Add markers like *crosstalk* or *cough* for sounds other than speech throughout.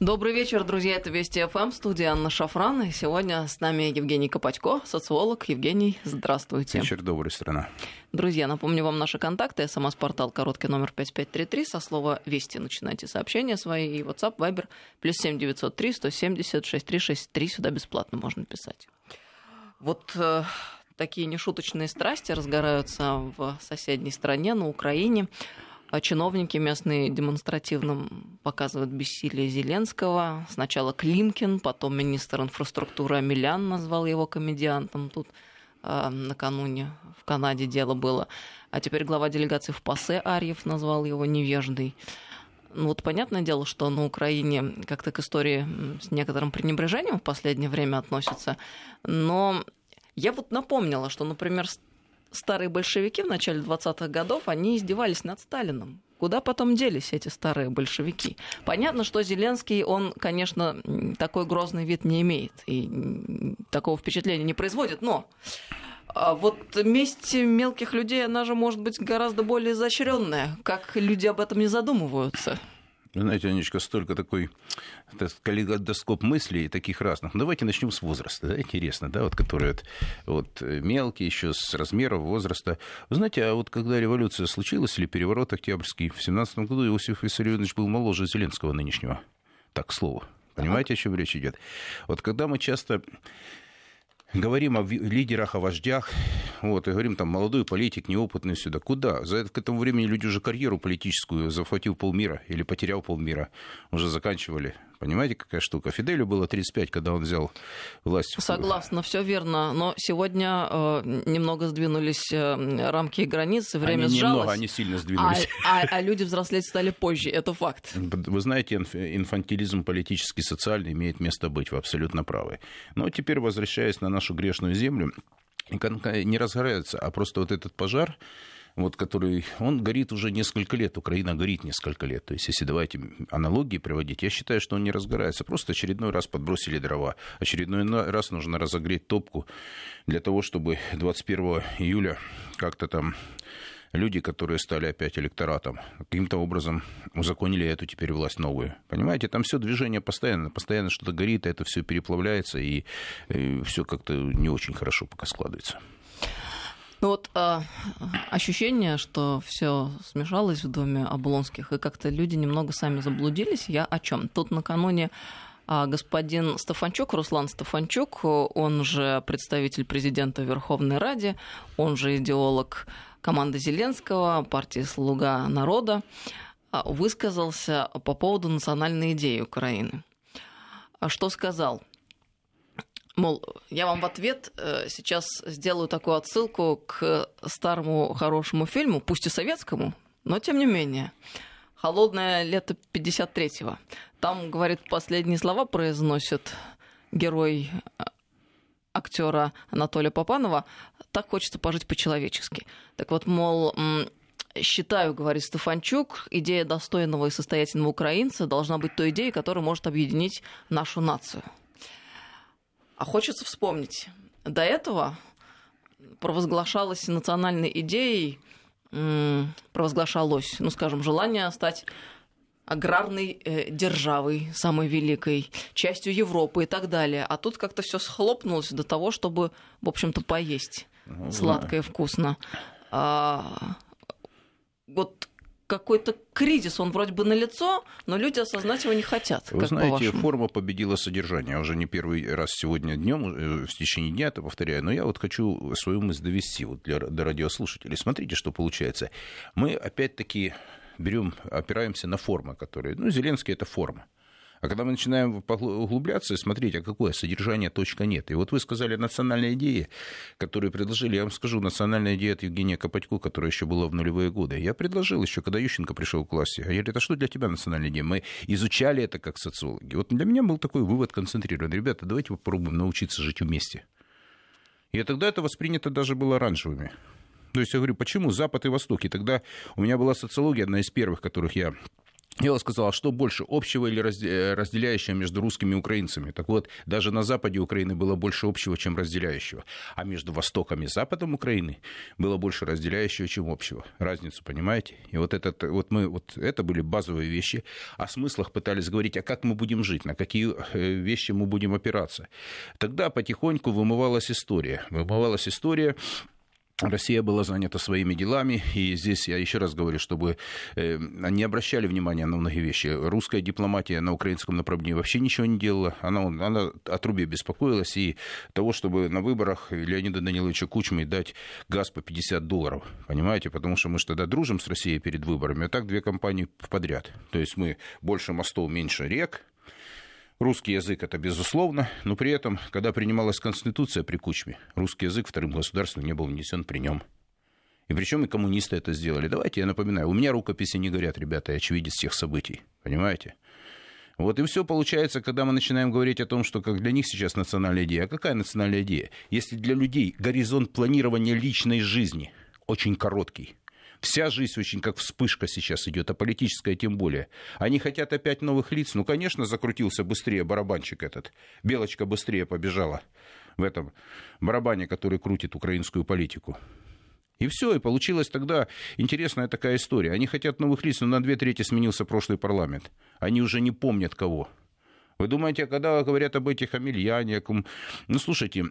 Добрый вечер, друзья. Это Вести ФМ, студия Анна Шафран. И сегодня с нами Евгений Копатько, социолог. Евгений, здравствуйте. Вечер добрый, страна. Друзья, напомню вам наши контакты. СМС-портал короткий номер 5533. Со слова «Вести» начинайте сообщения свои. И WhatsApp, Viber, плюс 7903 170 6363. Сюда бесплатно можно писать. Вот э, такие нешуточные страсти разгораются в соседней стране, на Украине. А чиновники местные демонстративно показывают бессилие Зеленского. Сначала Климкин, потом министр инфраструктуры Амелян назвал его комедиантом. Тут э, накануне в Канаде дело было. А теперь глава делегации в ПАСЕ Арьев назвал его невеждой. Ну вот понятное дело, что на Украине как-то к истории с некоторым пренебрежением в последнее время относятся. Но я вот напомнила, что, например, старые большевики в начале 20-х годов, они издевались над Сталином. Куда потом делись эти старые большевики? Понятно, что Зеленский, он, конечно, такой грозный вид не имеет и такого впечатления не производит, но а вот месть мелких людей, она же может быть гораздо более изощренная. Как люди об этом не задумываются? Знаете, Анечка, столько такой калейдоскоп мыслей таких разных. Ну, давайте начнем с возраста, да, интересно, да, вот, которые вот, вот мелкие еще с размеров возраста. Вы знаете, а вот когда революция случилась, или переворот октябрьский, в 17 году Иосиф Виссарионович был моложе Зеленского нынешнего. Так, к слову. Понимаете, о чем речь идет? Вот когда мы часто говорим о лидерах, о вождях, вот, и говорим, там, молодой политик, неопытный сюда. Куда? За это, к этому времени люди уже карьеру политическую, захватил полмира или потерял полмира, уже заканчивали. Понимаете, какая штука? Фиделю было 35, когда он взял власть. Согласна, все верно. Но сегодня э, немного сдвинулись э, рамки и границы, время они сжалось. Немного, они сильно сдвинулись. А, а, а люди взрослеть стали позже, это факт. Вы знаете, инфантилизм политический, социальный имеет место быть, вы абсолютно правы. Но теперь, возвращаясь на нашу грешную землю, не разгорается, а просто вот этот пожар, вот, который, он горит уже несколько лет, Украина горит несколько лет. То есть, если давайте аналогии приводить, я считаю, что он не разгорается. Просто очередной раз подбросили дрова. Очередной раз нужно разогреть топку для того, чтобы 21 июля как-то там люди, которые стали опять электоратом, каким-то образом узаконили эту теперь власть новую. Понимаете, там все движение постоянно, постоянно что-то горит, это все переплавляется, и, и все как-то не очень хорошо пока складывается. Ну вот а, ощущение, что все смешалось в доме Облонских, и как-то люди немного сами заблудились. Я о чем? Тут накануне а, господин Стефанчук, Руслан Стефанчук, он же представитель президента Верховной Ради, он же идеолог команды Зеленского, партии «Слуга народа», а, высказался по поводу национальной идеи Украины. А что сказал? Мол, я вам в ответ э, сейчас сделаю такую отсылку к старому хорошему фильму, пусть и советскому, но тем не менее. «Холодное лето 53-го». Там, говорит, последние слова произносит герой э, актера Анатолия Попанова. Так хочется пожить по-человечески. Так вот, мол, считаю, говорит Стефанчук, идея достойного и состоятельного украинца должна быть той идеей, которая может объединить нашу нацию. А хочется вспомнить. До этого провозглашалась национальной идеей, провозглашалось, ну, скажем, желание стать аграрной э, державой, самой великой, частью Европы и так далее. А тут как-то все схлопнулось до того, чтобы, в общем-то, поесть ну, сладко и вкусно. А, вот какой-то кризис, он вроде бы на лицо, но люди осознать его не хотят. Вы знаете, форма победила содержание. Уже не первый раз сегодня днем, э, в течение дня это повторяю, но я вот хочу свою мысль довести вот для, для радиослушателей. Смотрите, что получается. Мы опять-таки берем, опираемся на формы, которые... Ну, Зеленский — это форма. А когда мы начинаем углубляться и смотреть, а какое содержание точка нет. И вот вы сказали национальная идея, которую предложили. Я вам скажу, национальная идея от Евгения Копатько, которая еще была в нулевые годы. Я предложил еще, когда Ющенко пришел к власти. А я говорю, это что для тебя национальная идея? Мы изучали это как социологи. Вот для меня был такой вывод концентрированный. Ребята, давайте попробуем научиться жить вместе. И тогда это воспринято даже было оранжевыми. То есть я говорю, почему Запад и Восток? И тогда у меня была социология, одна из первых, которых я Я сказал, а что больше, общего или э, разделяющего между русскими и украинцами? Так вот, даже на западе Украины было больше общего, чем разделяющего. А между востоком и западом Украины было больше разделяющего, чем общего. Разницу, понимаете? И вот, этот, вот мы, вот это были базовые вещи. О смыслах пытались говорить, а как мы будем жить, на какие э, вещи мы будем опираться. Тогда потихоньку вымывалась история. Вымывалась история Россия была занята своими делами, и здесь я еще раз говорю, чтобы э, не обращали внимания на многие вещи. Русская дипломатия на украинском направлении вообще ничего не делала, она, она о трубе беспокоилась, и того, чтобы на выборах Леонида Даниловича Кучмы дать газ по 50 долларов, понимаете, потому что мы же тогда дружим с Россией перед выборами, а так две компании подряд. То есть мы больше мостов, меньше рек, Русский язык это безусловно, но при этом, когда принималась Конституция при Кучме, русский язык вторым государством не был внесен при нем. И причем и коммунисты это сделали. Давайте я напоминаю, у меня рукописи не горят, ребята, я очевидец всех событий, понимаете? Вот и все получается, когда мы начинаем говорить о том, что как для них сейчас национальная идея. А какая национальная идея? Если для людей горизонт планирования личной жизни очень короткий, Вся жизнь очень как вспышка сейчас идет, а политическая тем более. Они хотят опять новых лиц. Ну, конечно, закрутился быстрее барабанчик этот. Белочка быстрее побежала в этом барабане, который крутит украинскую политику. И все, и получилась тогда интересная такая история. Они хотят новых лиц, но на две трети сменился прошлый парламент. Они уже не помнят кого. Вы думаете, когда говорят об этих Амельяне, ну, слушайте,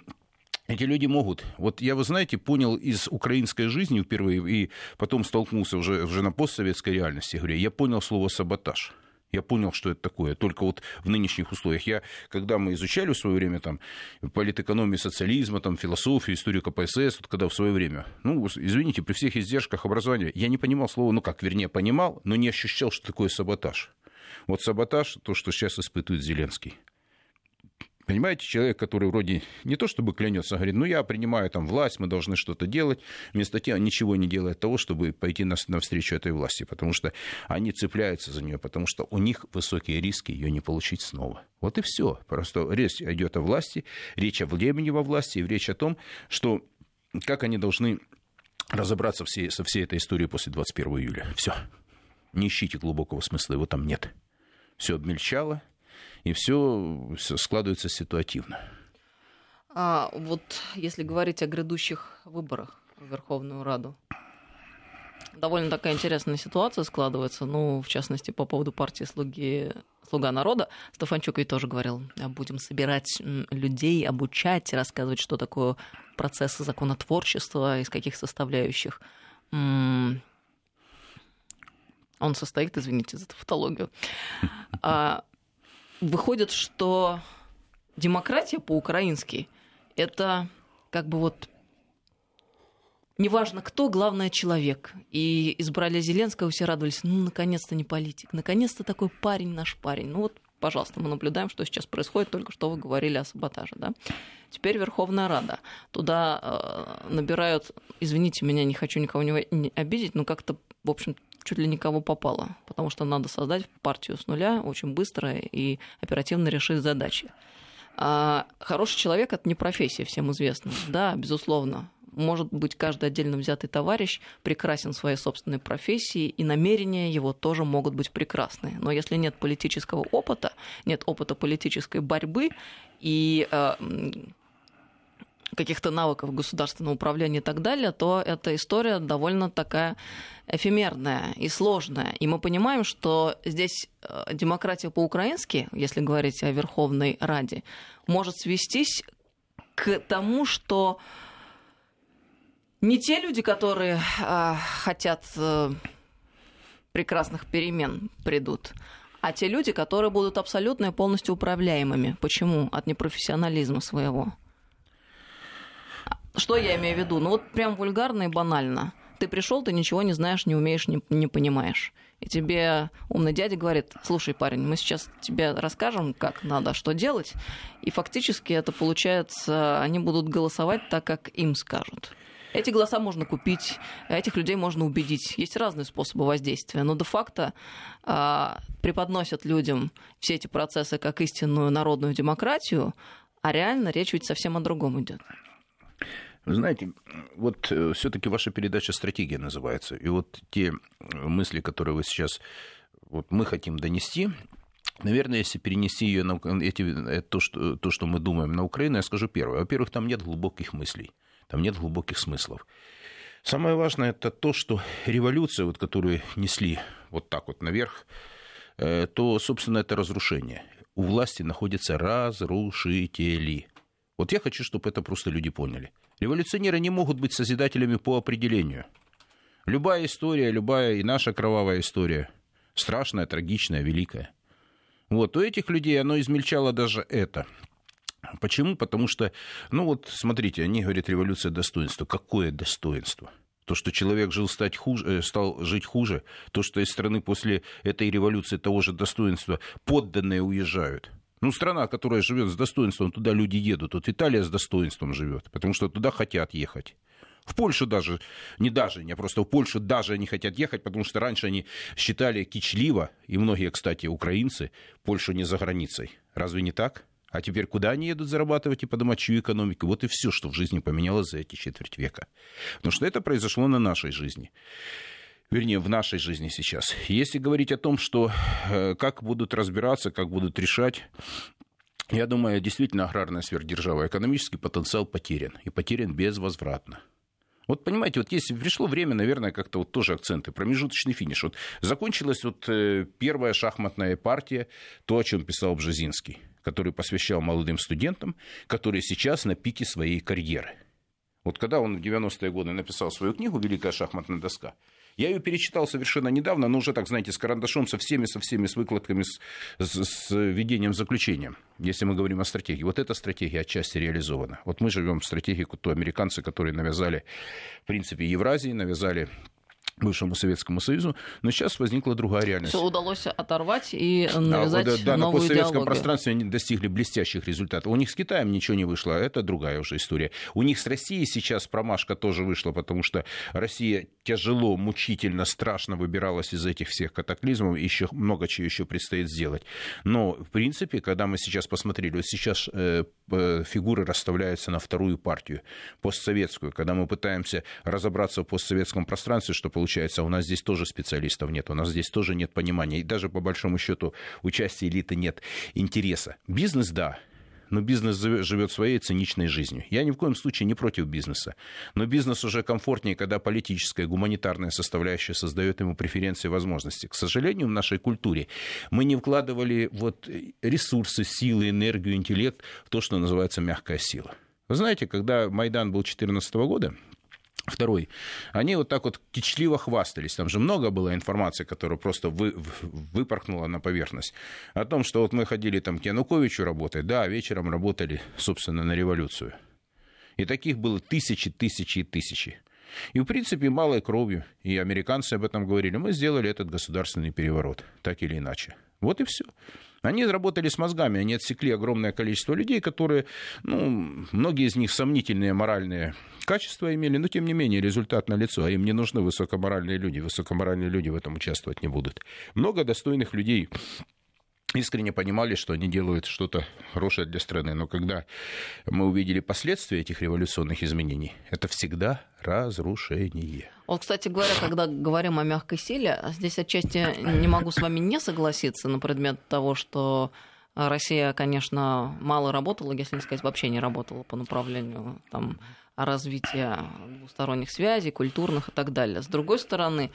эти люди могут. Вот я, вы знаете, понял из украинской жизни впервые, и потом столкнулся уже, уже на постсоветской реальности, говорю, я понял слово «саботаж». Я понял, что это такое. Только вот в нынешних условиях. Я, когда мы изучали в свое время там, политэкономию социализма, там, философию, историю КПСС, вот когда в свое время, ну, извините, при всех издержках образования, я не понимал слова, ну как, вернее, понимал, но не ощущал, что такое саботаж. Вот саботаж, то, что сейчас испытывает Зеленский. Понимаете, человек, который вроде не то чтобы клянется, говорит, ну я принимаю там власть, мы должны что-то делать, вместо того ничего не делает того, чтобы пойти навстречу этой власти, потому что они цепляются за нее, потому что у них высокие риски ее не получить снова. Вот и все. Просто речь идет о власти, речь о времени во власти, и речь о том, что как они должны разобраться всей, со всей этой историей после 21 июля. Все. Не ищите глубокого смысла, его там нет. Все обмельчало, и все складывается ситуативно. А вот если говорить о грядущих выборах в Верховную Раду, довольно такая интересная ситуация складывается, ну, в частности, по поводу партии «Слуги, «Слуга народа». Стефанчук ведь тоже говорил, будем собирать людей, обучать, рассказывать, что такое процессы законотворчества, из каких составляющих он состоит, извините за тавтологию. *laughs* А выходит, что демократия по-украински это как бы вот неважно кто, главное человек. И избрали Зеленского, все радовались, ну, наконец-то не политик, наконец-то такой парень наш парень. Ну вот, пожалуйста, мы наблюдаем, что сейчас происходит, только что вы говорили о саботаже, да. Теперь Верховная Рада. Туда э, набирают, извините меня, не хочу никого не обидеть, но как-то, в общем, чуть ли никого попало, потому что надо создать партию с нуля очень быстро и оперативно решить задачи. А хороший человек это не профессия, всем известно. *laughs* Да, безусловно. Может быть, каждый отдельно взятый товарищ прекрасен в своей собственной профессии, и намерения его тоже могут быть прекрасны. Но если нет политического опыта, нет опыта политической борьбы и э, каких-то навыков государственного управления и так далее, то эта история довольно такая эфемерная и сложная. И мы понимаем, что здесь э, демократия по-украински, если говорить о Верховной Раде, может свестись к тому, что не те люди, которые э, хотят э, прекрасных перемен, придут, а те люди, которые будут абсолютно и полностью управляемыми. Почему? От непрофессионализма своего. Что я имею в виду? Ну вот прям вульгарно и банально. Ты пришел, ты ничего не знаешь, не умеешь, не, не понимаешь. И тебе умный дядя говорит, слушай, парень, мы сейчас тебе расскажем, как надо, что делать. И фактически это получается, они будут голосовать так, как им скажут. Эти голоса можно купить, этих людей можно убедить. Есть разные способы воздействия, но де-факто э, преподносят людям все эти процессы как истинную народную демократию, а реально речь ведь совсем о другом идет. Знаете, вот э, все-таки ваша передача «Стратегия» называется. И вот те мысли, которые вы сейчас вот мы хотим донести, Наверное, если перенести ее на эти, то, что, то, что мы думаем на Украину, я скажу первое. Во-первых, там нет глубоких мыслей, там нет глубоких смыслов. Самое важное это то, что революция, вот, которую несли вот так вот наверх, э, то, собственно, это разрушение. У власти находятся разрушители. Вот я хочу, чтобы это просто люди поняли. Революционеры не могут быть созидателями по определению. Любая история, любая и наша кровавая история, страшная, трагичная, великая. Вот, у этих людей оно измельчало даже это. Почему? Потому что, ну вот, смотрите, они говорят, революция достоинства. Какое достоинство? То, что человек жил стать хуже, э, стал жить хуже, то, что из страны после этой революции того же достоинства подданные уезжают. Ну, страна, которая живет с достоинством, туда люди едут. Вот Италия с достоинством живет, потому что туда хотят ехать. В Польшу даже, не даже, не просто в Польшу даже они хотят ехать, потому что раньше они считали кичливо, и многие, кстати, украинцы, Польшу не за границей. Разве не так? А теперь куда они едут зарабатывать и поднимать чью экономику? Вот и все, что в жизни поменялось за эти четверть века. Потому что это произошло на нашей жизни вернее, в нашей жизни сейчас. Если говорить о том, что э, как будут разбираться, как будут решать, я думаю, действительно аграрная сверхдержава, экономический потенциал потерян, и потерян безвозвратно. Вот понимаете, вот если пришло время, наверное, как-то вот тоже акценты, промежуточный финиш. Вот закончилась вот э, первая шахматная партия, то, о чем писал Бжезинский, который посвящал молодым студентам, которые сейчас на пике своей карьеры. Вот когда он в 90-е годы написал свою книгу «Великая шахматная доска», я ее перечитал совершенно недавно, но уже так, знаете, с карандашом, со всеми, со всеми, с выкладками, с, с, с введением заключения, если мы говорим о стратегии. Вот эта стратегия отчасти реализована. Вот мы живем в стратегии, то американцы, которые навязали, в принципе, Евразии, навязали бывшему Советскому Союзу, но сейчас возникла другая реальность. Все удалось оторвать и навязать да, да, новую на постсоветском идеологию. пространстве они достигли блестящих результатов. У них с Китаем ничего не вышло, а это другая уже история. У них с Россией сейчас промашка тоже вышла, потому что Россия тяжело, мучительно, страшно выбиралась из этих всех катаклизмов, еще много чего еще предстоит сделать. Но, в принципе, когда мы сейчас посмотрели, вот сейчас э, фигуры расставляются на вторую партию, постсоветскую, когда мы пытаемся разобраться в постсоветском пространстве, что получилось получается, у нас здесь тоже специалистов нет, у нас здесь тоже нет понимания, и даже по большому счету участия элиты нет интереса. Бизнес, да, но бизнес живет своей циничной жизнью. Я ни в коем случае не против бизнеса. Но бизнес уже комфортнее, когда политическая, гуманитарная составляющая создает ему преференции и возможности. К сожалению, в нашей культуре мы не вкладывали вот ресурсы, силы, энергию, интеллект в то, что называется мягкая сила. Вы знаете, когда Майдан был 2014 года, Второй. Они вот так вот кичливо хвастались. Там же много было информации, которая просто вы, выпорхнула на поверхность. О том, что вот мы ходили там к Януковичу работать. Да, вечером работали, собственно, на революцию. И таких было тысячи, тысячи и тысячи. И, в принципе, малой кровью, и американцы об этом говорили, мы сделали этот государственный переворот, так или иначе. Вот и все. Они работали с мозгами, они отсекли огромное количество людей, которые, ну, многие из них сомнительные моральные качества имели, но тем не менее результат налицо, а им не нужны высокоморальные люди, высокоморальные люди в этом участвовать не будут. Много достойных людей искренне понимали, что они делают что-то хорошее для страны. Но когда мы увидели последствия этих революционных изменений, это всегда разрушение. Вот, кстати говоря, когда говорим о мягкой силе, здесь отчасти не могу с вами не согласиться на предмет того, что Россия, конечно, мало работала, если не сказать, вообще не работала по направлению там, развития двусторонних связей, культурных и так далее. С другой стороны,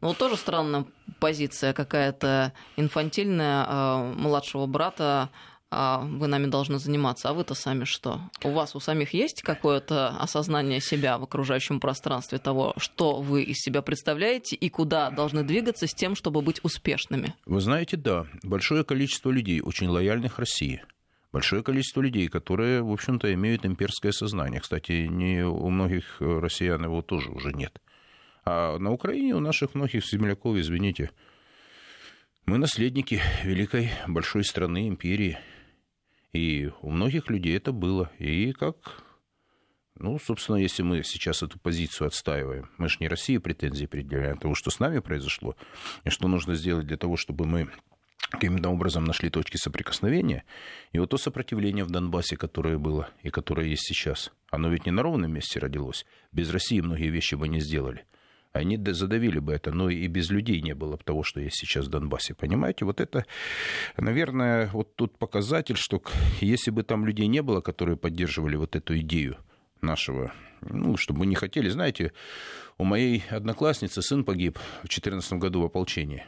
ну вот тоже странная позиция какая-то инфантильная э, младшего брата а, вы нами должны заниматься, а вы-то сами что? У вас у самих есть какое-то осознание себя в окружающем пространстве того, что вы из себя представляете и куда должны двигаться с тем, чтобы быть успешными? Вы знаете, да, большое количество людей, очень лояльных России, большое количество людей, которые, в общем-то, имеют имперское сознание. Кстати, не у многих россиян его тоже уже нет. А на Украине у наших многих земляков, извините, мы наследники великой большой страны, империи. И у многих людей это было. И как ну, собственно, если мы сейчас эту позицию отстаиваем, мы же не России претензии предъявляем того, что с нами произошло, и что нужно сделать для того, чтобы мы каким-то образом нашли точки соприкосновения. И вот то сопротивление в Донбассе, которое было и которое есть сейчас, оно ведь не на ровном месте родилось. Без России многие вещи бы не сделали. Они задавили бы это, но и без людей не было бы того, что есть сейчас в Донбассе. Понимаете, вот это, наверное, вот тут показатель, что если бы там людей не было, которые поддерживали вот эту идею нашего, ну, чтобы мы не хотели, знаете, у моей одноклассницы сын погиб в 2014 году в ополчении.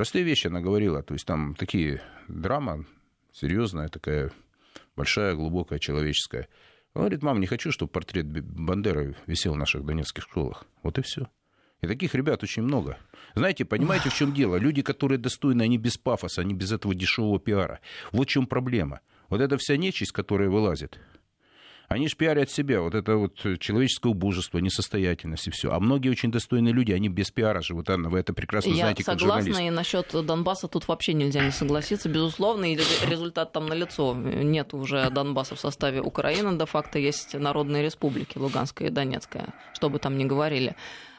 Простые вещи она говорила, то есть там такие драма серьезная такая, большая, глубокая, человеческая. Он говорит, мам, не хочу, чтобы портрет Бандеры висел в наших донецких школах. Вот и все. И таких ребят очень много. Знаете, понимаете, в чем дело? Люди, которые достойны, они без пафоса, они без этого дешевого пиара. Вот в чем проблема. Вот эта вся нечисть, которая вылазит, они же пиарят себя, вот это вот человеческое убожество, несостоятельность и все. А многие очень достойные люди, они без пиара живут, Анна, вы это прекрасно Я знаете, согласна, как журналист. и насчет Донбасса тут вообще нельзя не согласиться, безусловно, и результат там налицо. Нет уже Донбасса в составе Украины, де-факто есть народные республики, Луганская и Донецкая, что бы там ни говорили.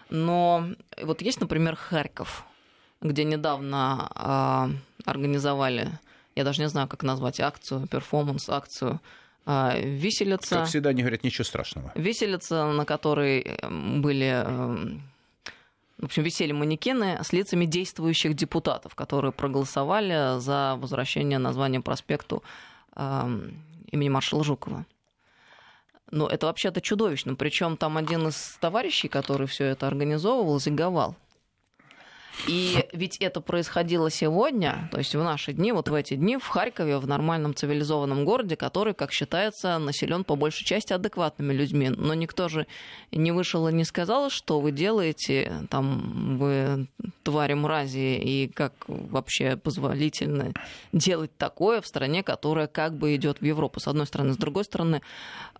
Но вот есть, например, Харьков, где недавно э, организовали, я даже не знаю, как назвать, акцию, перформанс, акцию виселица. Как всегда, они говорят, ничего страшного. Виселица, на которой эм, были эм, в общем, висели манекены с лицами действующих депутатов, которые проголосовали за возвращение названия проспекту э, имени маршала Жукова. Но это вообще-то чудовищно. Причем там один из товарищей, который все это организовывал, зиговал. И ведь это происходило сегодня, то есть в наши дни, вот в эти дни в Харькове, в нормальном цивилизованном городе, который, как считается, населен по большей части адекватными людьми. Но никто же не вышел и не сказал, что вы делаете, там, вы твари мрази, и как вообще позволительно делать такое в стране, которая как бы идет в Европу, с одной стороны. С другой стороны,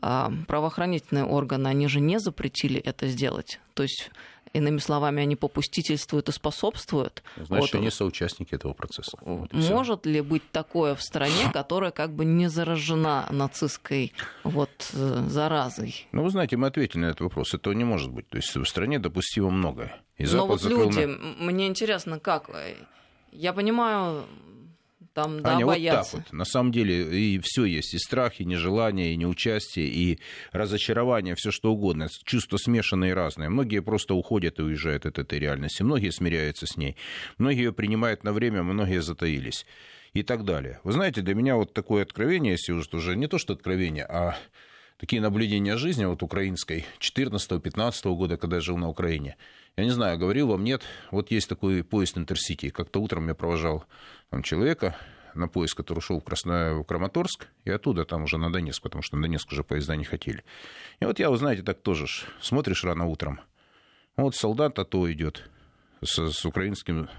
а, правоохранительные органы, они же не запретили это сделать. То есть Иными словами, они попустительствуют и способствуют. Значит, вот, они соучастники этого процесса. Вот может ли быть такое в стране, *laughs* которая как бы не заражена нацистской вот, э, заразой? Ну, вы знаете, мы ответили на этот вопрос. Этого не может быть. То есть в стране допустимо многое. И Но вот люди, на... мне интересно, как... Я понимаю, там, да, Аня, боятся. вот так вот. На самом деле и все есть, и страх, и нежелание, и неучастие, и разочарование, все что угодно. Чувства смешанные и разные. Многие просто уходят и уезжают от этой реальности. Многие смиряются с ней. Многие ее принимают на время, многие затаились. И так далее. Вы знаете, для меня вот такое откровение, если уже не то, что откровение, а такие наблюдения жизни вот украинской 14-15 года, когда я жил на Украине. Я не знаю, говорил вам, нет. Вот есть такой поезд Интерсити. Как-то утром я провожал там, человека на поезд, который шел в, Красно... в Краматорск, и оттуда там уже на Донецк, потому что на Донецк уже поезда не хотели. И вот я, вы знаете, так тоже смотришь рано утром. Вот солдат а то идет с, с украинским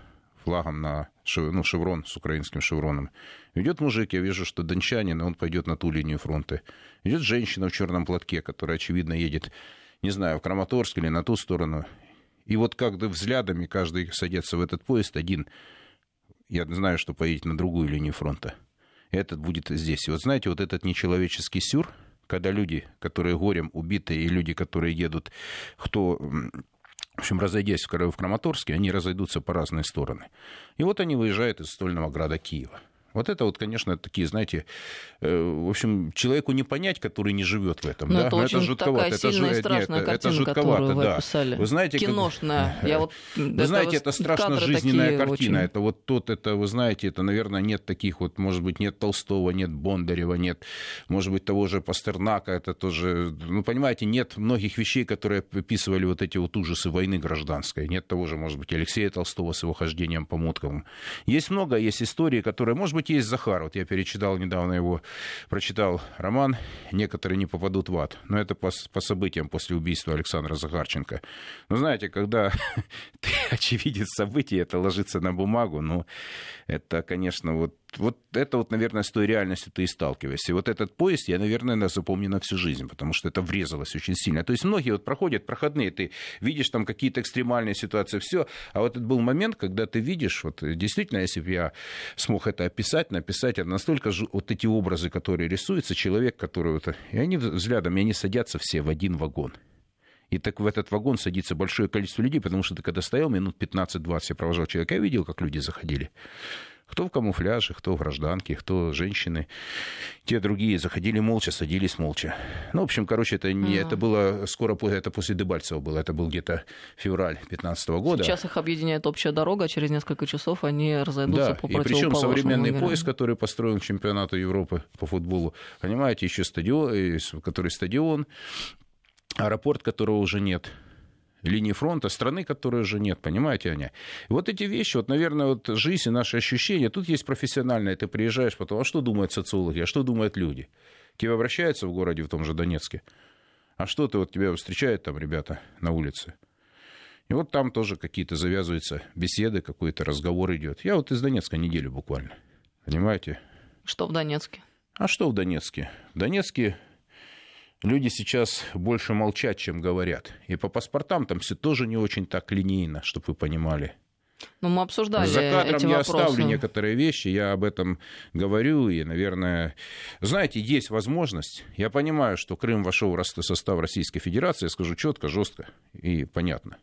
флагом на ну, шеврон с украинским шевроном. Идет мужик, я вижу, что дончанин, он пойдет на ту линию фронта. Идет женщина в черном платке, которая, очевидно, едет, не знаю, в Краматорск или на ту сторону. И вот как взглядами каждый садится в этот поезд, один, я знаю, что поедет на другую линию фронта. Этот будет здесь. Вот знаете, вот этот нечеловеческий сюр, когда люди, которые горем убиты, и люди, которые едут, кто в общем, разойдясь в Краматорске, они разойдутся по разные стороны. И вот они выезжают из стольного града Киева. Вот это вот, конечно, такие, знаете, э, в общем, человеку не понять, который не живет в этом. Но да? это Но очень это жутковато. Такая это, сильная, страшная нет, картина, это жутковато, вы да. описали. Вы знаете, Киношная. Как... *laughs* Я вот, вы это знаете, это страшно жизненная картина. Очень... Это вот тот, это, вы знаете, это, наверное, нет таких вот, может быть, нет Толстого, нет Бондарева, нет, может быть, того же Пастернака, это тоже, ну, понимаете, нет многих вещей, которые описывали вот эти вот ужасы войны гражданской. Нет того же, может быть, Алексея Толстого с его хождением по муткам. Есть много, есть истории, которые, может быть, быть, есть Захар. Вот я перечитал недавно его, прочитал роман «Некоторые не попадут в ад». Но это по, по событиям после убийства Александра Захарченко. Но знаете, когда *laughs* ты очевидец событий, это ложится на бумагу, ну, это, конечно, вот вот это вот, наверное, с той реальностью ты и сталкиваешься. И вот этот поезд я, наверное, запомню на всю жизнь, потому что это врезалось очень сильно. То есть многие вот проходят проходные, ты видишь там какие-то экстремальные ситуации, все, а вот это был момент, когда ты видишь, вот действительно, если бы я смог это описать, написать, это настолько же вот эти образы, которые рисуются, человек, который вот, и они взглядом, и они садятся все в один вагон. И так в этот вагон садится большое количество людей, потому что ты когда стоял минут 15-20, я провожал человека, я видел, как люди заходили Кто в камуфляже, кто в гражданке, кто женщины. Те другие заходили молча, садились молча. Ну, в общем, короче, это, не, это было скоро, это после Дебальцева было. Это был где-то февраль 2015 года. Сейчас их объединяет общая дорога, а через несколько часов они разойдутся да, по и причем современный миру. поезд, который построен к чемпионату Европы по футболу, понимаете, еще стадион, э, который стадион, аэропорт, которого уже нет, линии фронта, страны, которой уже нет, понимаете, Аня? И вот эти вещи, вот, наверное, вот жизнь и наши ощущения, тут есть профессиональное, ты приезжаешь потом, а что думают социологи, а что думают люди? К тебе обращаются в городе, в том же Донецке, а что ты, вот тебя встречают там ребята на улице? И вот там тоже какие-то завязываются беседы, какой-то разговор идет. Я вот из Донецка неделю буквально, понимаете? Что в Донецке? А что в Донецке? В Донецке люди сейчас больше молчат, чем говорят. И по паспортам там все тоже не очень так линейно, чтобы вы понимали. Ну, мы обсуждали За кадром эти я вопросы. оставлю некоторые вещи, я об этом говорю, и, наверное, знаете, есть возможность. Я понимаю, что Крым вошел в состав Российской Федерации, я скажу четко, жестко и понятно.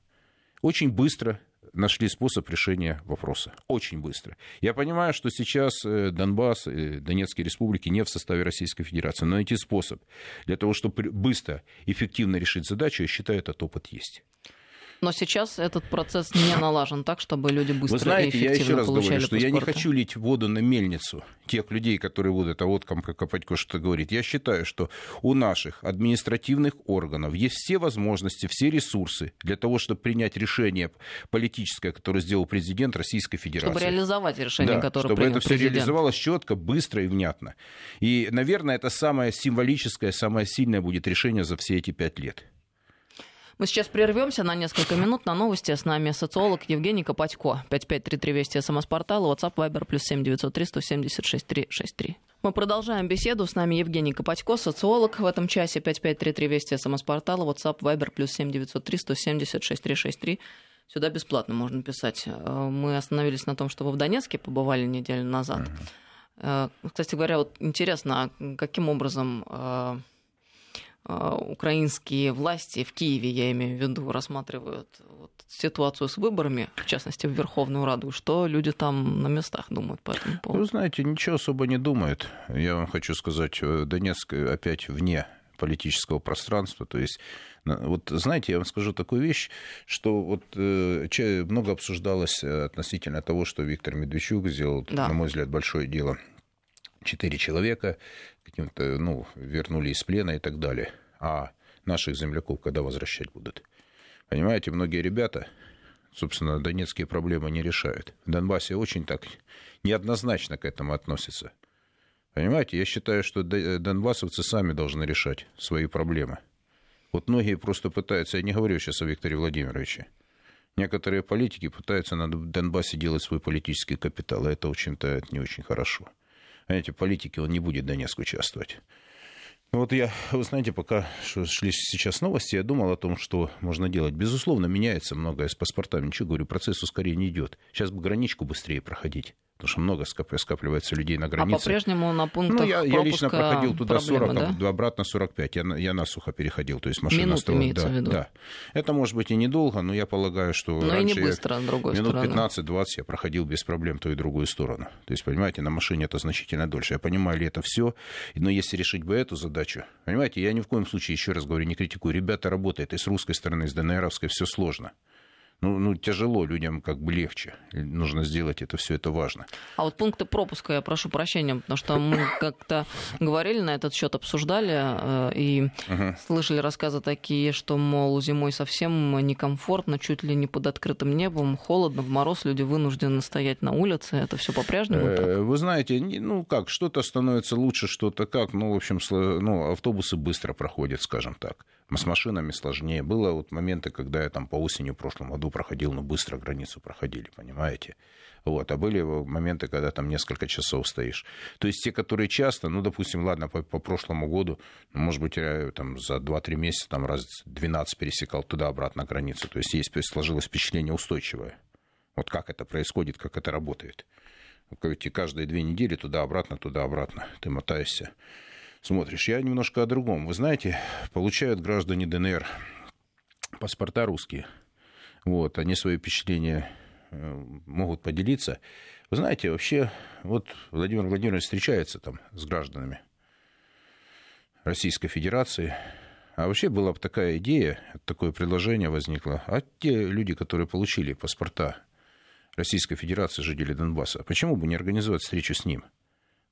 Очень быстро нашли способ решения вопроса. Очень быстро. Я понимаю, что сейчас э, Донбасс, э, Донецкие республики не в составе Российской Федерации, но найти способ для того, чтобы быстро, эффективно решить задачу, я считаю, этот опыт есть. Но сейчас этот процесс не *coughs* налажен так, чтобы люди быстро Вы знаете, и эффективно я еще раз говорю, что паспорты. я не хочу лить воду на мельницу тех людей, которые будут, а вот Копатько что говорит. Я считаю, что у наших административных органов есть все возможности, все ресурсы для того, чтобы принять решение политическое, которое сделал президент Российской Федерации. Чтобы реализовать решение, да, которое чтобы принял это все президент. реализовалось четко, быстро и внятно. И, наверное, это самое символическое, самое сильное будет решение за все эти пять лет. Мы сейчас прервемся на несколько минут на новости. С нами социолог Евгений Копатько. 5533 Вести СМС-портал, WhatsApp, Viber, плюс 7903 176 363. Мы продолжаем беседу. С нами Евгений Копатько, социолог в этом часе. 5533 Вести СМС-портал, WhatsApp, Viber, плюс 7903 176 363. Сюда бесплатно можно писать. Э, Мы остановились на том, что вы в Донецке побывали неделю назад. Uh-huh. Кстати говоря, вот интересно, а каким образом э, украинские власти в Киеве, я имею в виду, рассматривают вот ситуацию с выборами, в частности, в Верховную Раду, что люди там на местах думают по этому поводу? Вы знаете, ничего особо не думают. Я вам хочу сказать, Донецк опять вне политического пространства. То есть, вот знаете, я вам скажу такую вещь, что вот э, много обсуждалось относительно того, что Виктор Медведчук сделал, да. на мой взгляд, большое дело. Четыре человека каким-то, ну, вернули из плена и так далее. А наших земляков когда возвращать будут? Понимаете, многие ребята, собственно, донецкие проблемы не решают. В Донбассе очень так неоднозначно к этому относятся. Понимаете, я считаю, что донбассовцы сами должны решать свои проблемы. Вот многие просто пытаются, я не говорю сейчас о Викторе Владимировиче, некоторые политики пытаются на Донбассе делать свой политический капитал, и это, в общем-то, не очень хорошо. Понимаете, политики он не будет Донецк участвовать. Ну вот я, вы знаете, пока шли сейчас новости, я думал о том, что можно делать. Безусловно, меняется многое с паспортами. Ничего, говорю, процесс ускорения идет. Сейчас бы границку быстрее проходить потому что много скапливается людей на границе. А по-прежнему на пунктах Ну, я, я лично проходил туда проблемы, 40, да? обратно 45. Я, я насухо переходил, то есть машина Минут стояла. имеется да, в виду. да. Это может быть и недолго, но я полагаю, что Но и не раньше быстро, с другой минут стороны. 15-20 я проходил без проблем ту и другую сторону. То есть, понимаете, на машине это значительно дольше. Я понимаю ли это все, но если решить бы эту задачу, понимаете, я ни в коем случае, еще раз говорю, не критикую. Ребята работают и с русской стороны, и с ДНРовской, все сложно ну, ну, тяжело, людям как бы легче. Нужно сделать это, все это важно. А вот пункты пропуска, я прошу прощения, потому что мы *laughs* как-то говорили на этот счет, обсуждали э, и uh-huh. слышали рассказы такие, что, мол, зимой совсем некомфортно, чуть ли не под открытым небом, холодно, в мороз, люди вынуждены стоять на улице. Это все по-прежнему так? Вы знаете, ну как, что-то становится лучше, что-то как. Ну, в общем, ну, автобусы быстро проходят, скажем так. С машинами сложнее. Было вот моменты, когда я там по осени в прошлом году проходил, но быстро границу проходили, понимаете? Вот. А были моменты, когда там несколько часов стоишь. То есть те, которые часто, ну, допустим, ладно, по, по прошлому году, ну, может быть, я там за 2-3 месяца там раз 12 пересекал туда-обратно границу. То есть есть, сложилось впечатление устойчивое. Вот как это происходит, как это работает. Каждые две недели туда-обратно, туда-обратно ты мотаешься смотришь. Я немножко о другом. Вы знаете, получают граждане ДНР паспорта русские. Вот, они свои впечатления э, могут поделиться. Вы знаете, вообще, вот Владимир Владимирович встречается там с гражданами Российской Федерации. А вообще была бы такая идея, такое предложение возникло. А те люди, которые получили паспорта Российской Федерации, жители Донбасса, почему бы не организовать встречу с ним?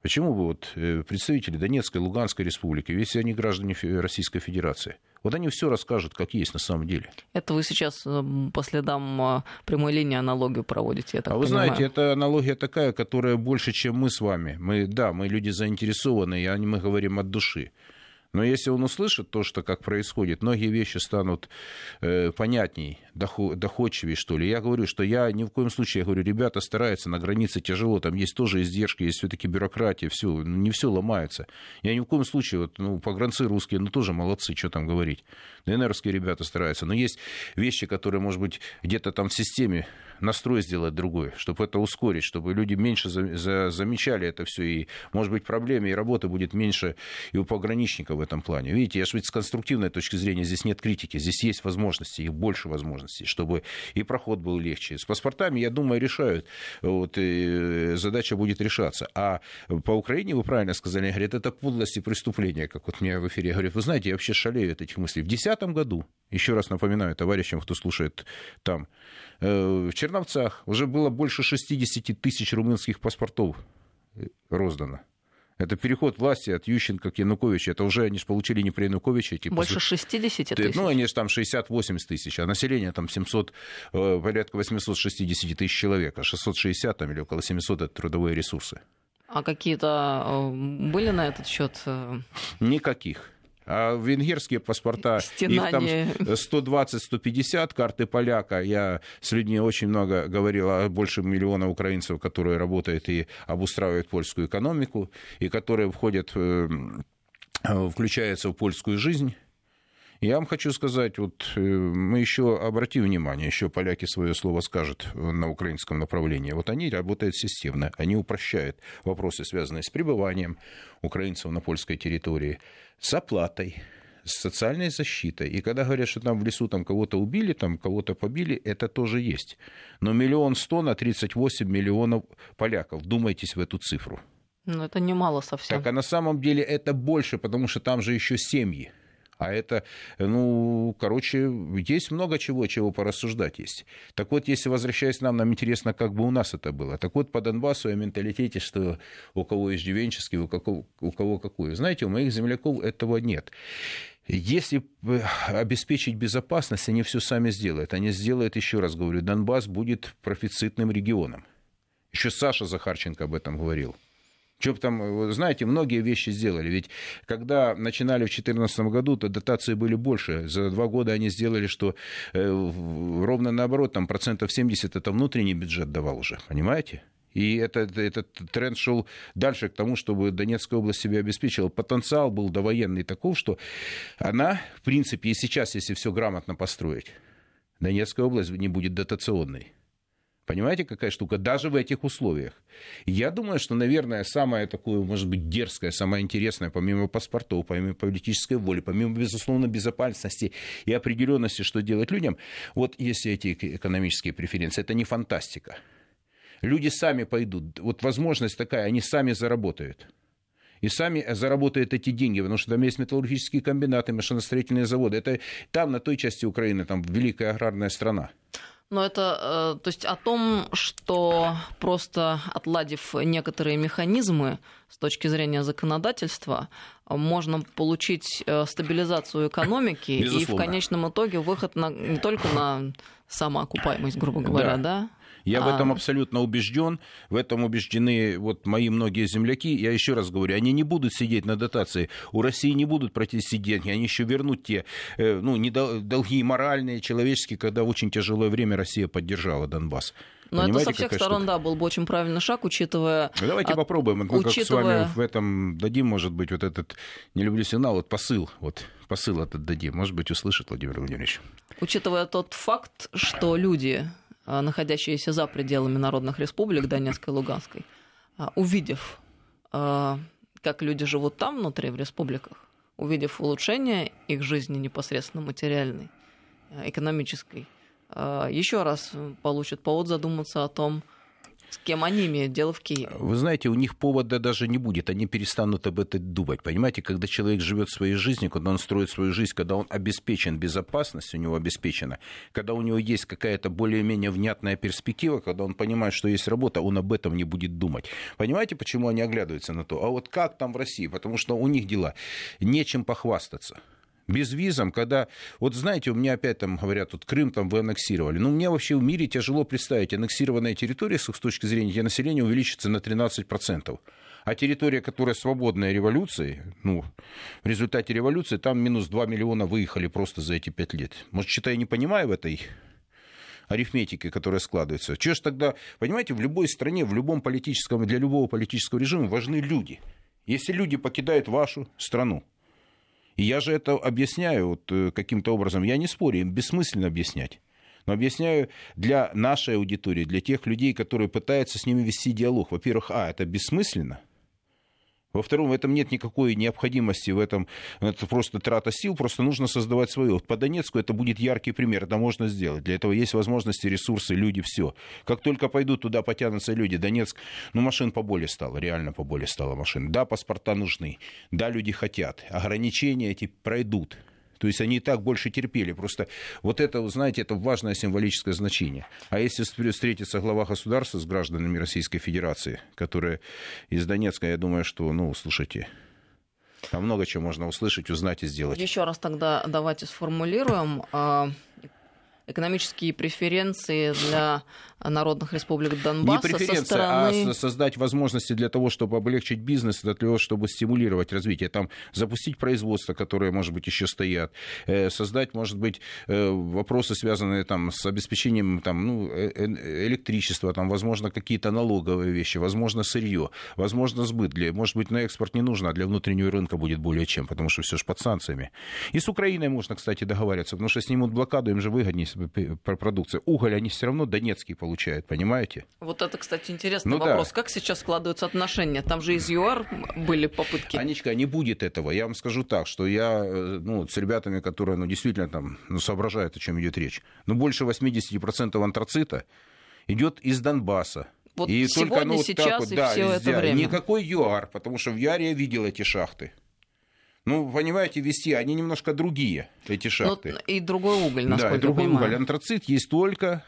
Почему бы вот э, представители Донецкой, Луганской республики, если они граждане Российской Федерации, вот они все расскажут, как есть на самом деле. Это вы сейчас э, по следам э, прямой линии аналогию проводите, я так А вы понимаю. знаете, это аналогия такая, которая больше, чем мы с вами. Мы, да, мы люди заинтересованные, и мы говорим от души. Но если он услышит то, что как происходит, многие вещи станут э, понятней, доходчивее, что ли. Я говорю, что я ни в коем случае, я говорю, ребята стараются, на границе тяжело, там есть тоже издержки, есть все-таки бюрократия, все, ну, не все ломается. Я ни в коем случае, вот, ну, погранцы русские, ну, тоже молодцы, что там говорить. ДНРовские ребята стараются. Но есть вещи, которые, может быть, где-то там в системе настрой сделать другой, чтобы это ускорить, чтобы люди меньше за, за, замечали это все, и, может быть, проблемы и работы будет меньше и у пограничников в этом плане. Видите, я же ведь с конструктивной точки зрения здесь нет критики, здесь есть возможности, их больше возможностей, чтобы и проход был легче. С паспортами, я думаю, решают, вот, задача будет решаться. А по Украине, вы правильно сказали, говорят, это подлость и преступление, как вот мне в эфире говорят. Вы знаете, я вообще шалею от этих мыслей. В 2010 году, еще раз напоминаю товарищам, кто слушает там, э, в Черновцах уже было больше 60 тысяч румынских паспортов э, роздано. Это переход власти от Ющенко к Януковичу. Это уже они же получили не при Януковиче. Эти Больше после... 60 тысяч? Ну, они же там 60-80 тысяч, а население там 700, э, порядка 860 тысяч человек, а 660 там, или около 700 это трудовые ресурсы. А какие-то были на этот счет? Никаких. А венгерские паспорта, Стенание. их там 120-150 карты поляка. Я с людьми очень много говорил о больше миллиона украинцев, которые работают и обустраивают польскую экономику, и которые входят, э, включаются в польскую жизнь. Я вам хочу сказать, вот э, мы еще обратим внимание, еще поляки свое слово скажут на украинском направлении. Вот они работают системно, они упрощают вопросы, связанные с пребыванием украинцев на польской территории, с оплатой, с социальной защитой. И когда говорят, что там в лесу там кого-то убили, там кого-то побили, это тоже есть. Но миллион сто на 38 миллионов поляков. Думайтесь в эту цифру. Ну, это немало совсем. Так, а на самом деле это больше, потому что там же еще семьи. А это, ну, короче, есть много чего, чего порассуждать есть. Так вот, если возвращаясь нам, нам интересно, как бы у нас это было. Так вот, по Донбассу о менталитете, что у кого иждивенческий, у кого, у кого какой. Знаете, у моих земляков этого нет. Если обеспечить безопасность, они все сами сделают. Они сделают, еще раз говорю, Донбасс будет профицитным регионом. Еще Саша Захарченко об этом говорил. Что там, знаете, многие вещи сделали. Ведь когда начинали в 2014 году, то дотации были больше. За два года они сделали, что э, ровно наоборот, там процентов 70 это внутренний бюджет давал уже, понимаете? И этот, этот тренд шел дальше к тому, чтобы Донецкая область себя обеспечила. Потенциал был довоенный таков, что она, в принципе, и сейчас, если все грамотно построить, Донецкая область не будет дотационной. Понимаете, какая штука? Даже в этих условиях. Я думаю, что, наверное, самое такое, может быть, дерзкое, самое интересное, помимо паспортов, помимо политической воли, помимо, безусловно, безопасности и определенности, что делать людям, вот если эти экономические преференции, это не фантастика. Люди сами пойдут. Вот возможность такая, они сами заработают и сами заработают эти деньги, потому что там есть металлургические комбинаты, машиностроительные заводы. Это там, на той части Украины, там великая аграрная страна. Но это, э, то есть о том, что просто отладив некоторые механизмы с точки зрения законодательства, можно получить э, стабилизацию экономики Безусловно. *coughs* и в конечном итоге выход на, не только на самоокупаемость, грубо говоря, да, да я а... в этом абсолютно убежден. В этом убеждены вот мои многие земляки. Я еще раз говорю, они не будут сидеть на дотации. У России не будут протести деньги. Они еще вернут те э, ну, долги моральные, человеческие, когда в очень тяжелое время Россия поддержала Донбасс. Но Понимаете, это со всех сторон, штука? да, был бы очень правильный шаг, учитывая... Ну, давайте от... попробуем. Мы учитывая... как с вами в этом дадим, может быть, вот этот, не люблю сигнал, вот посыл, вот посыл этот дадим. Может быть, услышит Владимир Владимирович. Учитывая тот факт, что люди находящиеся за пределами народных республик Донецкой и Луганской, а, увидев, а, как люди живут там внутри, в республиках, увидев улучшение их жизни непосредственно материальной, экономической, еще раз получат повод задуматься о том, С кем они имеют дело в Киеве? Вы знаете, у них повода даже не будет. Они перестанут об этом думать. Понимаете, когда человек живет своей жизнью, когда он строит свою жизнь, когда он обеспечен, безопасность у него обеспечена, когда у него есть какая-то более-менее внятная перспектива, когда он понимает, что есть работа, он об этом не будет думать. Понимаете, почему они оглядываются на то? А вот как там в России? Потому что у них дела. Нечем похвастаться без визам, когда, вот знаете, у меня опять там говорят, вот Крым там вы аннексировали. Ну, мне вообще в мире тяжело представить, аннексированная территория с точки зрения населения увеличится на 13%. А территория, которая свободная революцией, ну, в результате революции, там минус 2 миллиона выехали просто за эти 5 лет. Может, что-то я не понимаю в этой арифметики, которая складывается. Че ж тогда, понимаете, в любой стране, в любом политическом, для любого политического режима важны люди. Если люди покидают вашу страну, я же это объясняю вот, э, каким-то образом. Я не спорю, им бессмысленно объяснять. Но объясняю для нашей аудитории, для тех людей, которые пытаются с ними вести диалог. Во-первых, а, это бессмысленно. Во-вторых, в этом нет никакой необходимости, в этом это просто трата сил, просто нужно создавать свое. Вот по Донецку это будет яркий пример, это можно сделать. Для этого есть возможности, ресурсы, люди, все. Как только пойдут туда, потянутся люди. Донецк, ну, машин поболее стало, реально поболее стало машин. Да, паспорта нужны, да, люди хотят. Ограничения эти пройдут. То есть они и так больше терпели. Просто вот это, знаете, это важное символическое значение. А если встретится глава государства с гражданами Российской Федерации, которые из Донецка, я думаю, что, ну, слушайте, там много чего можно услышать, узнать и сделать. Еще раз тогда давайте сформулируем а, экономические преференции для народных республик Донбасса Не преференция, со стороны... а создать возможности для того, чтобы облегчить бизнес, для того, чтобы стимулировать развитие. Там запустить производство, которое, может быть, еще стоят. Э, создать, может быть, э, вопросы, связанные там, с обеспечением там, ну, э, электричества, там, возможно, какие-то налоговые вещи, возможно, сырье, возможно, сбыт. Для, может быть, на экспорт не нужно, а для внутреннего рынка будет более чем, потому что все же под санкциями. И с Украиной можно, кстати, договариваться, потому что снимут блокаду, им же выгоднее продукция. Уголь они все равно донецкий получают, понимаете? Вот это, кстати, интересный ну, вопрос. Да. Как сейчас складываются отношения? Там же из ЮАР были попытки. Анечка, не будет этого. Я вам скажу так, что я э, ну, с ребятами, которые ну, действительно там ну, соображают, о чем идет речь. Но ну, больше 80% антрацита идет из Донбасса. Вот и сегодня, только, ну, сейчас так вот, и да, все это время. Никакой ЮАР, потому что в ЮАРе я видел эти шахты. Ну, понимаете, вести, они немножко другие, эти шахты. Ну, и другой уголь, насколько Да, и другой уголь. Антрацит есть только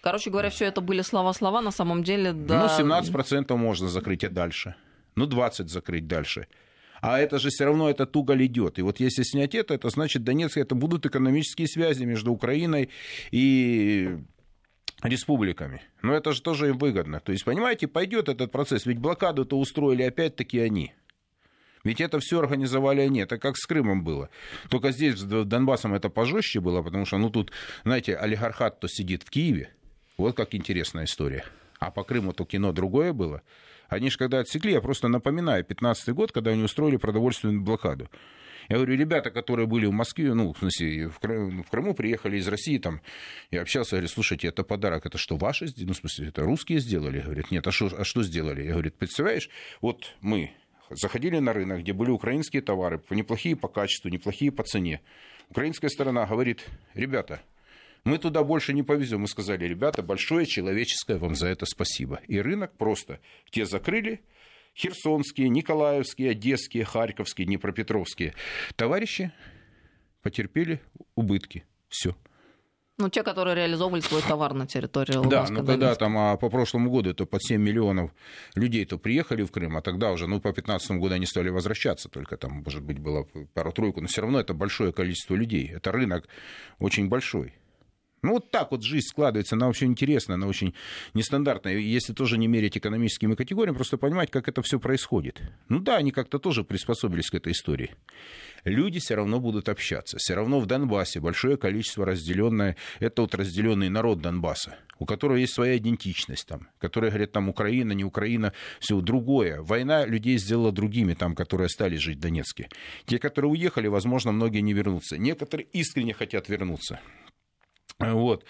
Короче говоря, все это были слова-слова, на самом деле, да. Ну, 17% можно закрыть, а дальше? Ну, 20 закрыть дальше. А это же все равно этот уголь идет. И вот если снять это, это значит, Донецк, это будут экономические связи между Украиной и республиками. Но это же тоже им выгодно. То есть, понимаете, пойдет этот процесс. Ведь блокаду-то устроили опять-таки они. Ведь это все организовали они. Это как с Крымом было. Только здесь, с Донбассом, это пожестче было, потому что, ну, тут, знаете, олигархат-то сидит в Киеве. Вот как интересная история. А по Крыму-то кино другое было. Они же когда отсекли, я просто напоминаю, 15 год, когда они устроили продовольственную блокаду. Я говорю, ребята, которые были в Москве, ну, в смысле, в Крыму, в Крыму приехали из России, там, я общался, говорю, слушайте, это подарок, это что, ваши, ну, в смысле, это русские сделали? Говорят, нет, а что, а что сделали? Я говорю, представляешь, вот мы заходили на рынок, где были украинские товары, неплохие по качеству, неплохие по цене. Украинская сторона говорит, ребята, мы туда больше не повезем. Мы сказали, ребята, большое человеческое вам за это спасибо. И рынок просто те закрыли, херсонские, николаевские, одесские, харьковские, днепропетровские товарищи потерпели убытки. Все. Ну, те, которые реализовывали свой товар на территории Луганска. Да, ну когда там а, по прошлому году это под 7 миллионов людей-то приехали в Крым, а тогда уже, ну, по 15 году они стали возвращаться, только там, может быть, было пару-тройку, но все равно это большое количество людей. Это рынок очень большой. Ну, вот так вот жизнь складывается, она очень интересная, она очень нестандартная. Если тоже не мерить экономическими категориями, просто понимать, как это все происходит. Ну да, они как-то тоже приспособились к этой истории. Люди все равно будут общаться. Все равно в Донбассе большое количество разделенное, это вот разделенный народ Донбасса, у которого есть своя идентичность там, которые говорят, там Украина, не Украина, все другое. Война людей сделала другими, там, которые стали жить в Донецке. Те, которые уехали, возможно, многие не вернутся. Некоторые искренне хотят вернуться. Вот.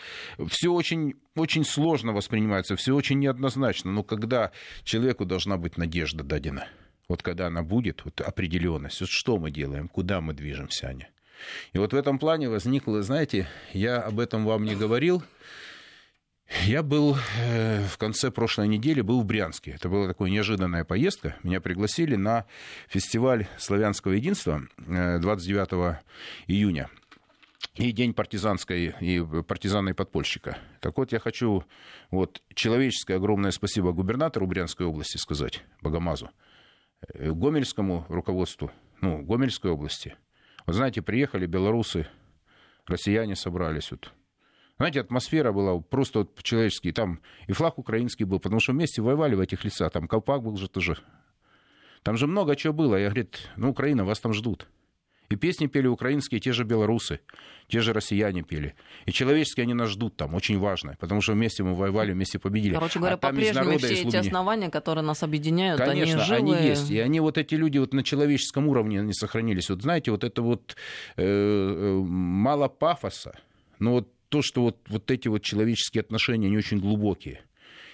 Все очень, очень сложно воспринимается, все очень неоднозначно. Но когда человеку должна быть надежда дадена, вот когда она будет, вот определенность, вот что мы делаем, куда мы движемся, Аня. И вот в этом плане возникло, знаете, я об этом вам не говорил, Я был э, в конце прошлой недели был в Брянске. Это была такая неожиданная поездка. Меня пригласили на фестиваль славянского единства 29 э, июня и День партизанской и партизана и подпольщика. Так вот, я хочу вот, человеческое огромное спасибо губернатору Брянской области сказать, Богомазу, э, Гомельскому руководству, ну, Гомельской области. Вот знаете, приехали белорусы, россияне собрались, вот, знаете, атмосфера была просто вот человеческий. Там и флаг украинский был, потому что вместе воевали в этих лицах. Там колпак был же тоже. Там же много чего было. Я говорю, ну, Украина, вас там ждут. И песни пели украинские те же белорусы, те же россияне пели. И человеческие они нас ждут там, очень важно, потому что вместе мы воевали, вместе победили. Короче говоря, а по-прежнему все эти основания, которые нас объединяют, Конечно, они живы. они есть. И они, вот эти люди вот на человеческом уровне они сохранились. Вот знаете, вот это вот э, э мало пафоса, но вот то, что вот, вот эти вот человеческие отношения, они очень глубокие.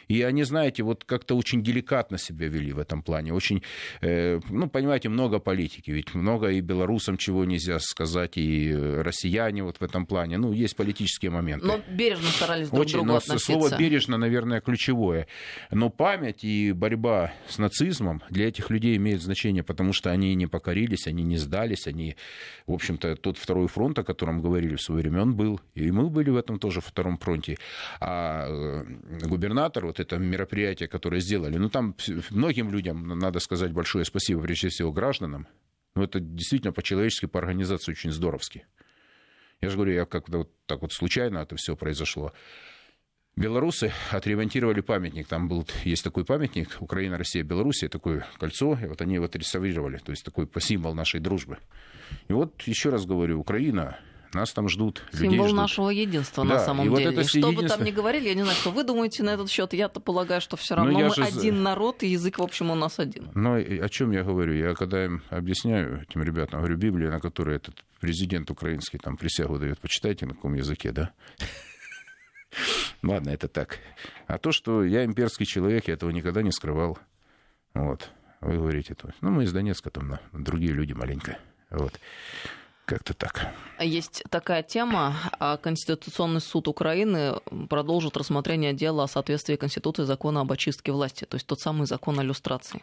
И они, знаете, вот как-то очень деликатно себя вели в этом плане. Очень, э, ну, понимаете, много политики. Ведь много и белорусам чего нельзя сказать, и россияне вот в этом плане. Ну, есть политические моменты. Но бережно старались друг очень, к другу но относиться. Слово «бережно», наверное, ключевое. Но память и борьба с нацизмом для этих людей имеет значение, потому что они не покорились, они не сдались, они, в общем-то, тот второй фронт, о котором говорили в свое время, он был. И мы были в этом тоже втором фронте. А э, губернатор, вот это мероприятие, которое сделали. Ну, там многим людям, надо сказать большое спасибо, прежде всего, гражданам. Ну, это действительно по-человечески, по организации очень здоровски. Я же говорю, я как-то вот так вот случайно это все произошло. Белорусы отремонтировали памятник. Там был, есть такой памятник Украина, Россия, Белоруссия, такое кольцо, и вот они его отреставрировали. То есть такой символ нашей дружбы. И вот еще раз говорю, Украина, нас там ждут. Символ ждут. нашего единства да, на самом деле. Вот это что единство... бы там ни говорили, я не знаю, что вы думаете на этот счет. Я-то полагаю, что все равно мы же... один народ, и язык, в общем, у нас один. Но о чем я говорю? Я когда им объясняю этим ребятам, говорю, Библия, на которой этот президент украинский там присягу дает, почитайте на каком языке, да? Ладно, это так. А то, что я имперский человек, я этого никогда не скрывал. Вот. Вы говорите, то. Ну, мы из Донецка, там, другие люди маленько. Вот. Как-то так. Есть такая тема. А Конституционный суд Украины продолжит рассмотрение дела о соответствии Конституции закона об очистке власти, то есть тот самый закон о иллюстрации.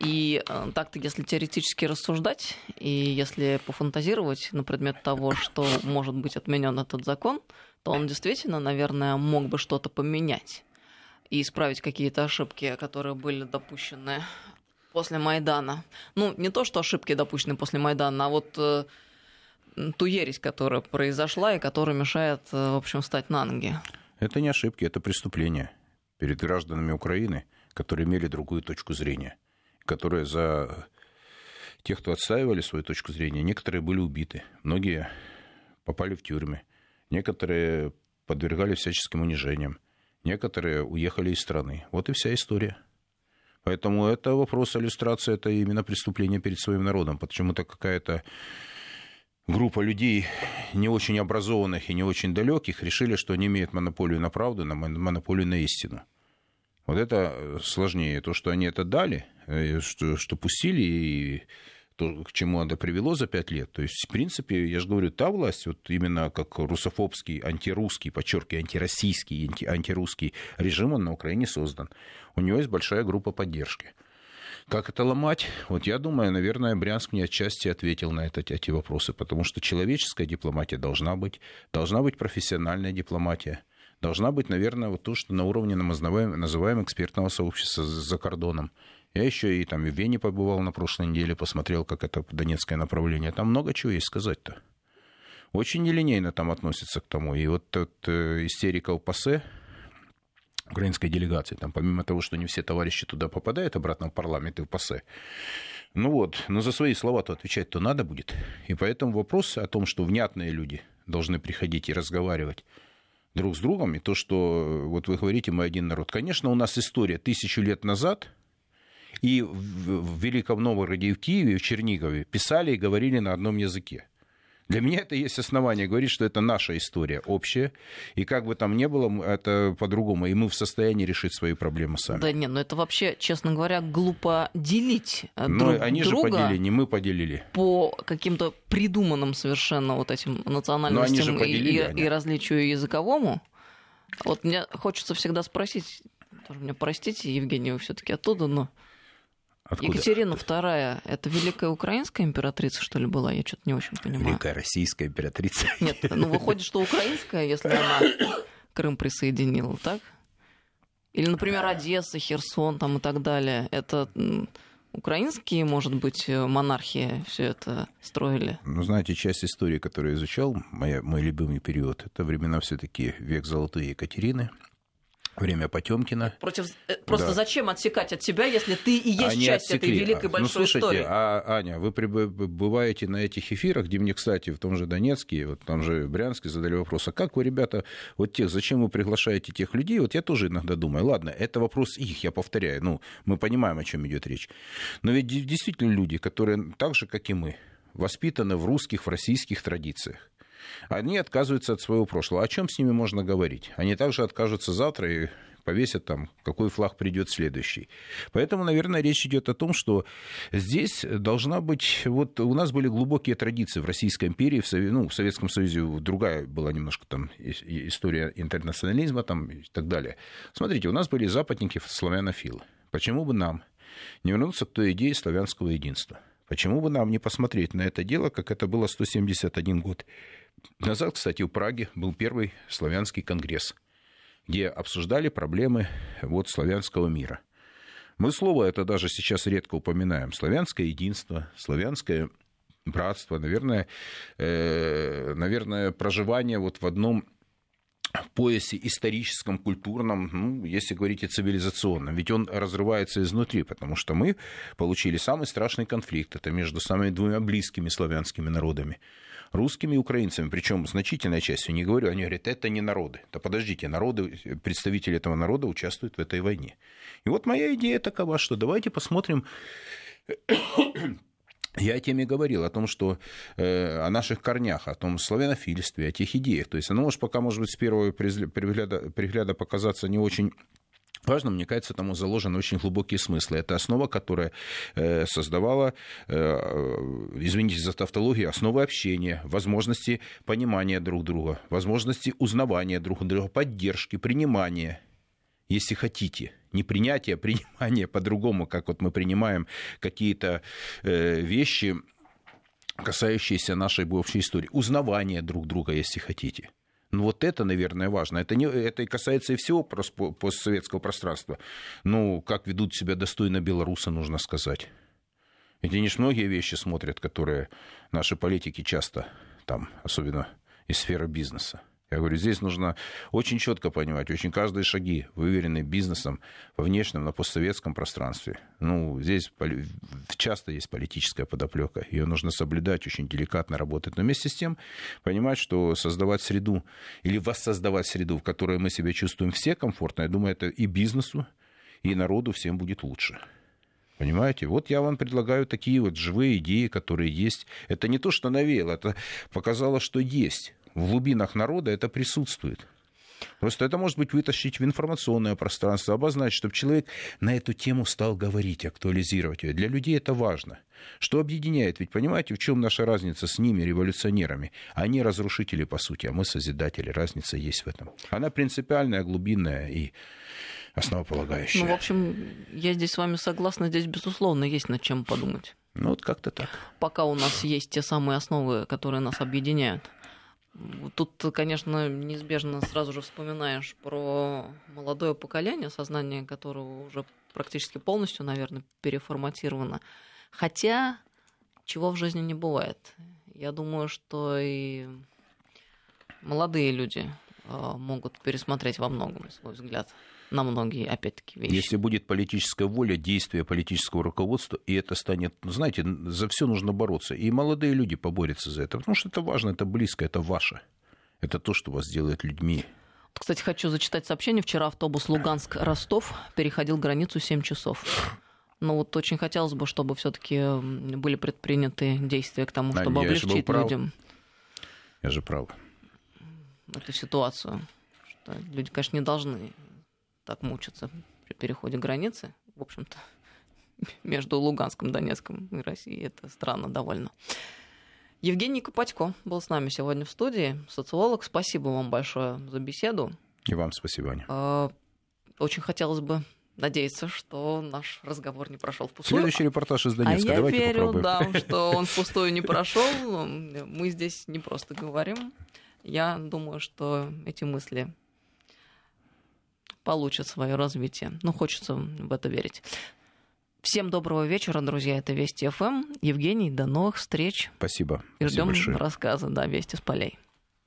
И э, так-то, если теоретически рассуждать, и если пофантазировать на предмет того, что может быть отменен этот закон, то он действительно, наверное, мог бы что-то поменять и исправить какие-то ошибки, которые были допущены после Майдана. Ну, не то, что ошибки допущены после Майдана, а вот э, ту ересь, которая произошла и которая мешает, э, в общем, встать на ноги. Это не ошибки, это преступления перед гражданами Украины, которые имели другую точку зрения, которые за тех, кто отстаивали свою точку зрения, некоторые были убиты, многие попали в тюрьмы, некоторые подвергались всяческим унижениям, некоторые уехали из страны. Вот и вся история. Поэтому это вопрос иллюстрации, это именно преступление перед своим народом. Почему-то какая-то группа людей не очень образованных и не очень далеких решили, что они имеют монополию на правду, на монополию на истину. Вот это сложнее. То, что они это дали, э, что, что пустили, и то, к чему это привело за пять лет. То есть, в принципе, я же говорю, та власть, вот именно как русофобский, антирусский, подчеркиваю, антироссийский, анти, антирусский режим, он на Украине создан у него есть большая группа поддержки. Как это ломать? Вот я думаю, наверное, Брянск мне отчасти ответил на это, эти вопросы, потому что человеческая дипломатия должна быть, должна быть профессиональная дипломатия, должна быть, наверное, вот то, что на уровне называем, называем экспертного сообщества за кордоном. Я еще и там и в Вене побывал на прошлой неделе, посмотрел, как это донецкое направление. Там много чего есть сказать-то. Очень нелинейно там относятся к тому. И вот тот э, истерика у ПАСЕ, украинской делегации. Там, помимо того, что не все товарищи туда попадают обратно в парламент и в ПАСЕ, ну вот, но за свои слова-то отвечать-то надо будет. И поэтому вопрос о том, что внятные люди должны приходить и разговаривать друг с другом, и то, что вот вы говорите, мы один народ. Конечно, у нас история тысячу лет назад, и в Великом Новгороде, и в Киеве, и в Чернигове писали и говорили на одном языке. Для меня это есть основание говорить, что это наша история общая. И как бы там ни было, это по-другому. И мы в состоянии решить свои проблемы сами. Да нет, ну это вообще, честно говоря, глупо делить э, Но друг они друга же поделили, не мы поделили. По каким-то придуманным совершенно вот этим национальностям поделили, и, они. и различию языковому. Вот мне хочется всегда спросить, тоже мне простите, Евгений, вы все-таки оттуда, но Откуда? Екатерина II это великая украинская императрица, что ли, была? Я что-то не очень понимаю. Великая российская императрица. Нет, ну выходит, что украинская, если она Крым присоединила, так? Или, например, Одесса, Херсон там и так далее. Это украинские, может быть, монархии все это строили? Ну, знаете, часть истории, которую я изучал, моя, мой любимый период, это времена все-таки век золотой Екатерины, время Потемкина. Против... Э, просто да. зачем отсекать от себя, если ты и есть Они часть отсекли. этой великой большой ну, слушайте, истории? А, Аня, вы бываете на этих эфирах, где мне, кстати, в том же Донецке, вот там же Брянске задали вопрос, а как вы, ребята, вот тех, зачем вы приглашаете тех людей? Вот я тоже иногда думаю, ладно, это вопрос их, я повторяю, ну, мы понимаем, о чем идет речь. Но ведь действительно люди, которые так же, как и мы, воспитаны в русских, в российских традициях они отказываются от своего прошлого. О чем с ними можно говорить? Они также откажутся завтра и повесят там, какой флаг придет следующий. Поэтому, наверное, речь идет о том, что здесь должна быть... Вот у нас были глубокие традиции в Российской империи, в, ну, в Советском Союзе другая была немножко там история интернационализма там, и так далее. Смотрите, у нас были западники, славянофилы. Почему бы нам не вернуться к той идее славянского единства? Почему бы нам не посмотреть на это дело, как это было 171 год назад, кстати, в Праге был первый славянский конгресс, где обсуждали проблемы вот славянского мира. Мы слово это даже сейчас редко упоминаем. Славянское единство, славянское братство, наверное, э, наверное проживание вот в одном поясе историческом, культурном, ну, если говорить о цивилизационном. Ведь он разрывается изнутри, потому что мы получили самый страшный конфликт. Это между самыми двумя близкими славянскими народами русскими и украинцами, причем значительная часть, я не говорю, они говорят, это не народы. Да подождите, народы, представители этого народа участвуют в этой войне. И вот моя идея такова, что давайте посмотрим я о теме говорил, о том, что э, о наших корнях, о том славянофильстве, о тех идеях. То есть оно, может, пока, может быть, с первого пригляда, пригляда показаться не очень важно, мне кажется, тому заложены очень глубокие смыслы. Это основа, которая э, создавала, э, извините за тавтологию, основы общения, возможности понимания друг друга, возможности узнавания друг друга, поддержки, принимания, если хотите. Не принятие, а принимание *laughs* по-другому, как вот мы принимаем какие-то э, вещи, касающиеся нашей общей истории. Узнавание друг друга, если хотите. Ну, вот это, наверное, важно. Это, не, это и касается и всего постсоветского пространства. Ну, как ведут себя достойно белорусы, нужно сказать. Ведь они же многие вещи смотрят, которые наши политики часто там, особенно из сферы бизнеса. Я говорю, здесь нужно очень четко понимать, очень каждые шаги, выверенные бизнесом во внешнем, на постсоветском пространстве. Ну, здесь часто есть политическая подоплека. Ее нужно соблюдать, очень деликатно работать. Но вместе с тем понимать, что создавать среду или воссоздавать среду, в которой мы себя чувствуем все комфортно, я думаю, это и бизнесу, и народу всем будет лучше. Понимаете? Вот я вам предлагаю такие вот живые идеи, которые есть. Это не то, что навеяло, это показало, что есть в глубинах народа это присутствует. Просто это может быть вытащить в информационное пространство, обозначить, чтобы человек на эту тему стал говорить, актуализировать ее. Для людей это важно. Что объединяет? Ведь понимаете, в чем наша разница с ними, революционерами? Они разрушители, по сути, а мы созидатели. Разница есть в этом. Она принципиальная, глубинная и основополагающая. Ну, в общем, я здесь с вами согласна. Здесь, безусловно, есть над чем подумать. Ну, вот как-то так. Пока у нас есть те самые основы, которые нас объединяют. Тут, конечно, неизбежно сразу же вспоминаешь про молодое поколение, сознание которого уже практически полностью, наверное, переформатировано. Хотя, чего в жизни не бывает. Я думаю, что и молодые люди а, могут пересмотреть во многом свой взгляд на многие, опять-таки, вещи. Если будет политическая воля, действие политического руководства, и это станет, ну, знаете, за все нужно бороться. И молодые люди поборются за это, потому что это важно, это близко, это ваше. Это то, что вас делает людьми. Кстати, хочу зачитать сообщение. Вчера автобус Луганск-Ростов переходил границу 7 часов. Ну вот очень хотелось бы, чтобы все-таки были предприняты действия к тому, чтобы а, облегчить людям. Я же прав. Эту ситуацию. Что люди, конечно, не должны так мучиться при переходе границы, в общем-то, *laughs* между Луганском, Донецком и Россией. Это странно довольно. Евгений Копатько был с нами сегодня в студии, социолог. Спасибо вам большое за беседу. И вам спасибо, Аня. А, очень хотелось бы надеяться, что наш разговор не прошел впустую. Следующий репортаж из Донецка. А я Давайте верю, попробуем. да, *laughs* что он впустую не прошел. Мы здесь не просто говорим. Я думаю, что эти мысли получат свое развитие. Ну, хочется в это верить. Всем доброго вечера, друзья. Это Вести ФМ. Евгений, до новых встреч. Спасибо. И ждем рассказа, да, Вести с полей.